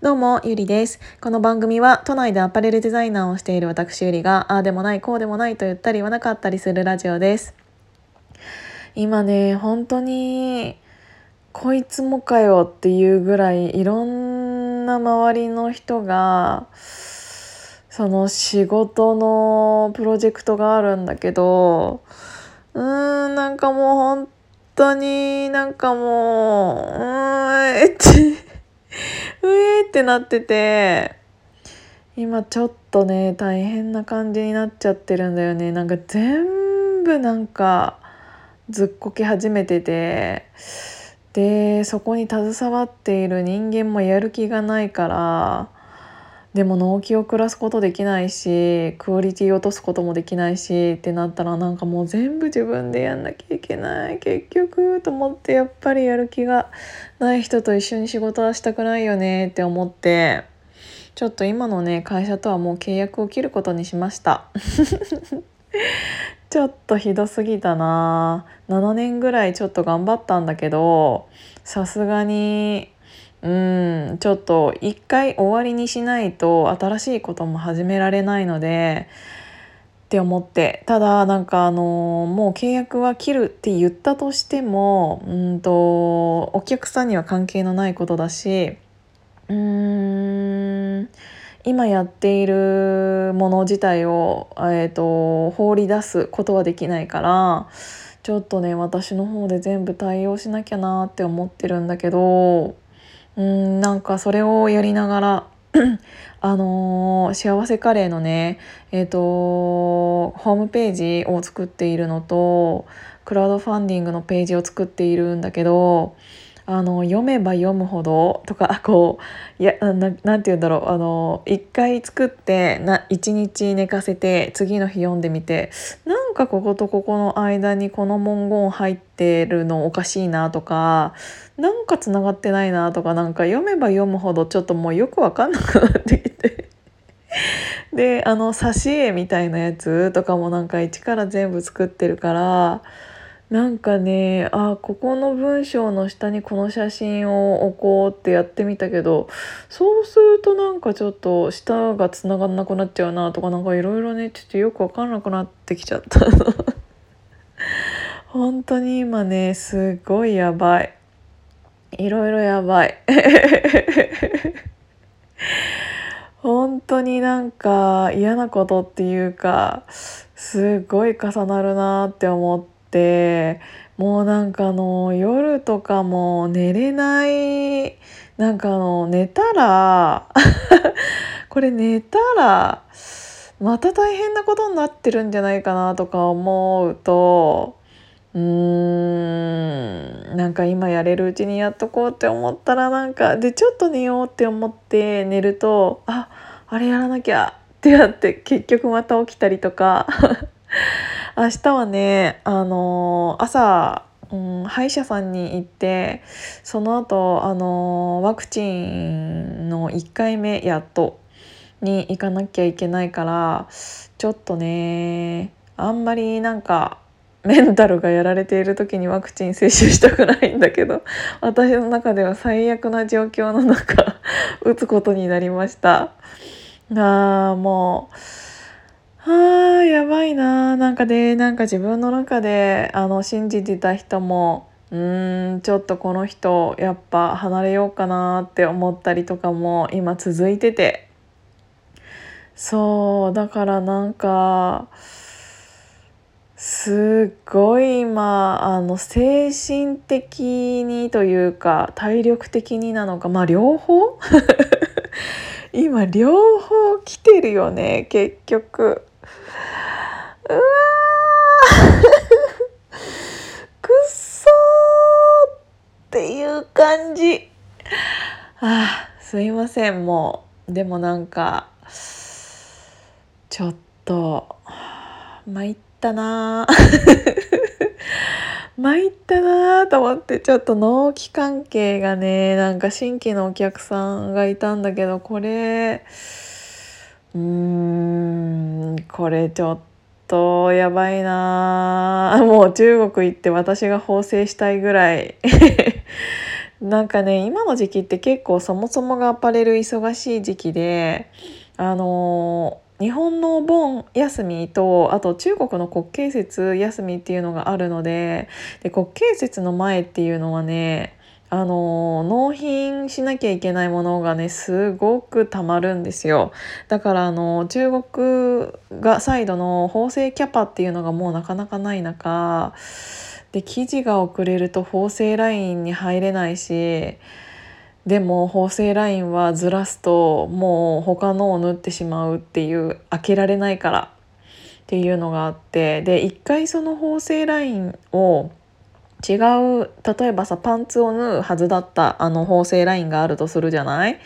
どうも、ゆりです。この番組は都内でアパレルデザイナーをしている私ゆりが、ああでもない、こうでもないと言ったり言わなかったりするラジオです。今ね、本当に、こいつもかよっていうぐらいいろんな周りの人が、その仕事のプロジェクトがあるんだけど、うーん、なんかもう本当になんかもう、うーん、えって、ってなってて今ちょっとね大変な感じになっちゃってるんだよね。なんか全部なんかずっこけ始めててでそこに携わっている人間もやる気がないからでも納期を暮らすことできないしクオリティ落とすこともできないしってなったらなんかもう全部自分でやんなきゃいけない。結局と思ってやっぱりやる気がない人と一緒に仕事はしたくないよねって思ってちょっと今のね会社とはもう契約を切ることにしました。ちょっとひどすぎたな。7年ぐらいちょっと頑張ったんだけどさすがにうんちょっと一回終わりにしないと新しいことも始められないのでって思って。ただなんかあのもう契約は切るって言ったとしてもうんとお客さんには関係のないことだしうーん今やっているもの自体を、えーと放り出すことはできないからちょっとね私の方で全部対応しなきゃなって思ってるんだけどうんなんかそれをやりながら あのー、幸せカレーのねえっ、ー、とホームページを作っているのとクラウドファンディングのページを作っているんだけどあの読めば読むほどとか こういやななんて言うんだろうあの一回作ってな一日寝かせて次の日読んでみてなんかこことここの間にこの文言入ってるのおかしいなとかなんかつながってないなとかなんか読めば読むほどちょっともうよく分かんなくなってきて。であの挿絵みたいなやつとかもなんか一から全部作ってるからなんかねあここの文章の下にこの写真を置こうってやってみたけどそうするとなんかちょっと下がつながんなくなっちゃうなとかなんかいろいろねちょっとよく分かんなくなってきちゃった。本当に今ねすごいやばい。いろいろやばい。本当になんか嫌なことっていうかすごい重なるなって思って。ってもうなんかあの夜とかも寝れないなんかあの寝たら これ寝たらまた大変なことになってるんじゃないかなとか思うとうーんなんか今やれるうちにやっとこうって思ったらなんかでちょっと寝ようって思って寝るとああれやらなきゃってやって結局また起きたりとか。明日はねあの朝、うん、歯医者さんに行ってその後あのワクチンの1回目やっとに行かなきゃいけないからちょっとねあんまりなんかメンタルがやられている時にワクチン接種したくないんだけど私の中では最悪な状況の中打つことになりました。あもうあーやばいな。なんかでなんか自分の中であの信じてた人もうーんちょっとこの人やっぱ離れようかなって思ったりとかも今続いてて。そうだからなんかすっごい今あの精神的にというか体力的になのかまあ両方？今両方来てるよね結局。うわくっそっていう感じ。あすいませんもう。でもなんかちょっと参ったな 参ったなと思ってちょっと納期関係がねなんか新規のお客さんがいたんだけどこれうんこれちょっとやばいな。もう中国行って私が縫製したいぐらい。なんかね今の時期って結構そもそもがアパレル忙しい時期であの日本のお盆休みとあと中国の国慶節休みっていうのがあるのでで国慶節の前っていうのはねあの納品しなきゃいけないものがねすごくたまるんですよ。だからあの中国がサイドの縫製キャパっていうのがもうなかなかない中で生地が遅れると縫製ラインに入れないしでも縫製ラインはずらすともう他のを縫ってしまうっていう開けられないからっていうのがあってで一回その縫製ラインを違う例えばさパンツを縫うはずだったあの縫製ラインがあるとするじゃない？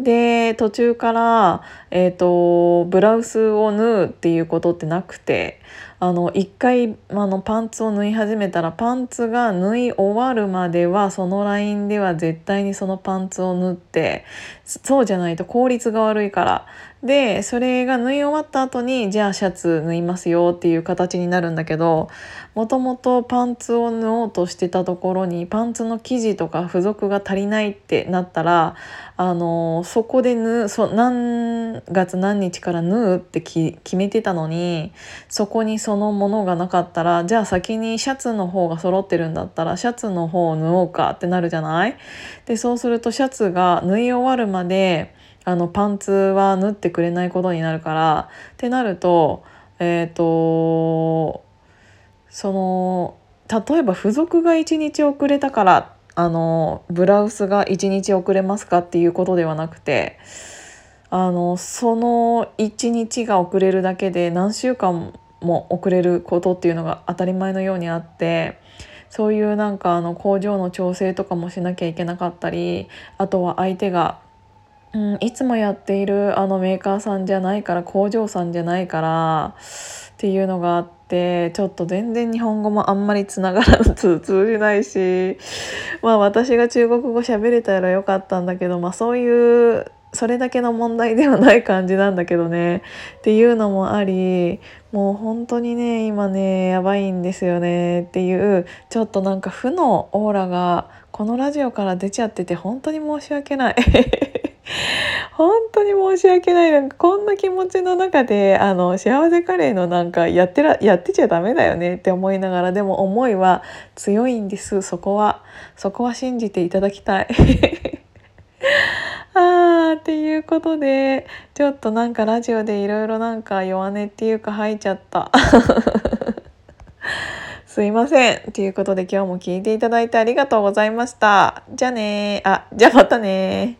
で途中から、えーと、ブラウスを縫うっていうことってなくてあの一回あのパンツを縫い始めたらパンツが縫い終わるまではそのラインでは絶対にそのパンツを縫ってそうじゃないと効率が悪いから。でそれが縫い終わった後にじゃあシャツ縫いますよっていう形になるんだけどもともとパンツを縫おうとしてたところにパンツの生地とか付属が足りないってなったらあのそこで縫うそ何月何日から縫うって決めてたのにそこにそのものがなかったらじゃあ先にシャツの方が揃ってるんだったらシャツの方を縫おうかってなるじゃない？でそうするとシャツが縫い終わるまであのパンツは縫ってくれないことになるからってなるとえっ、ー、とその例えば付属が1日遅れたからあのブラウスが1日遅れますかっていうことではなくてあのその1日が遅れるだけで何週間も遅れることっていうのが当たり前のようにあってそういうなんかあの工場の調整とかもしなきゃいけなかったりあとは相手がうん、いつもやっているあのメーカーさんじゃないから工場さんじゃないからっていうのがあってちょっと全然日本語もあんまりつながらず 通じないしまあ私が中国語喋れたらよかったんだけどまあそういうそれだけの問題ではない感じなんだけどね。っていうのもありもう本当にね今ねやばいんですよね。っていうちょっとなんか負のオーラがこのラジオから出ちゃってて本当に申し訳ない。本申し訳ないなんかこんな気持ちの中であの幸せカレーのなんかやってらやってちゃダメだよねって思いながらでも思いは強いんですそこはそこは信じていただきたい。あーっていうことでちょっとなんかラジオでいろいろなんか弱音っていうか吐いちゃった。すいません。ということで今日も聞いていただいてありがとうございました。じゃあねあ、じゃあまたね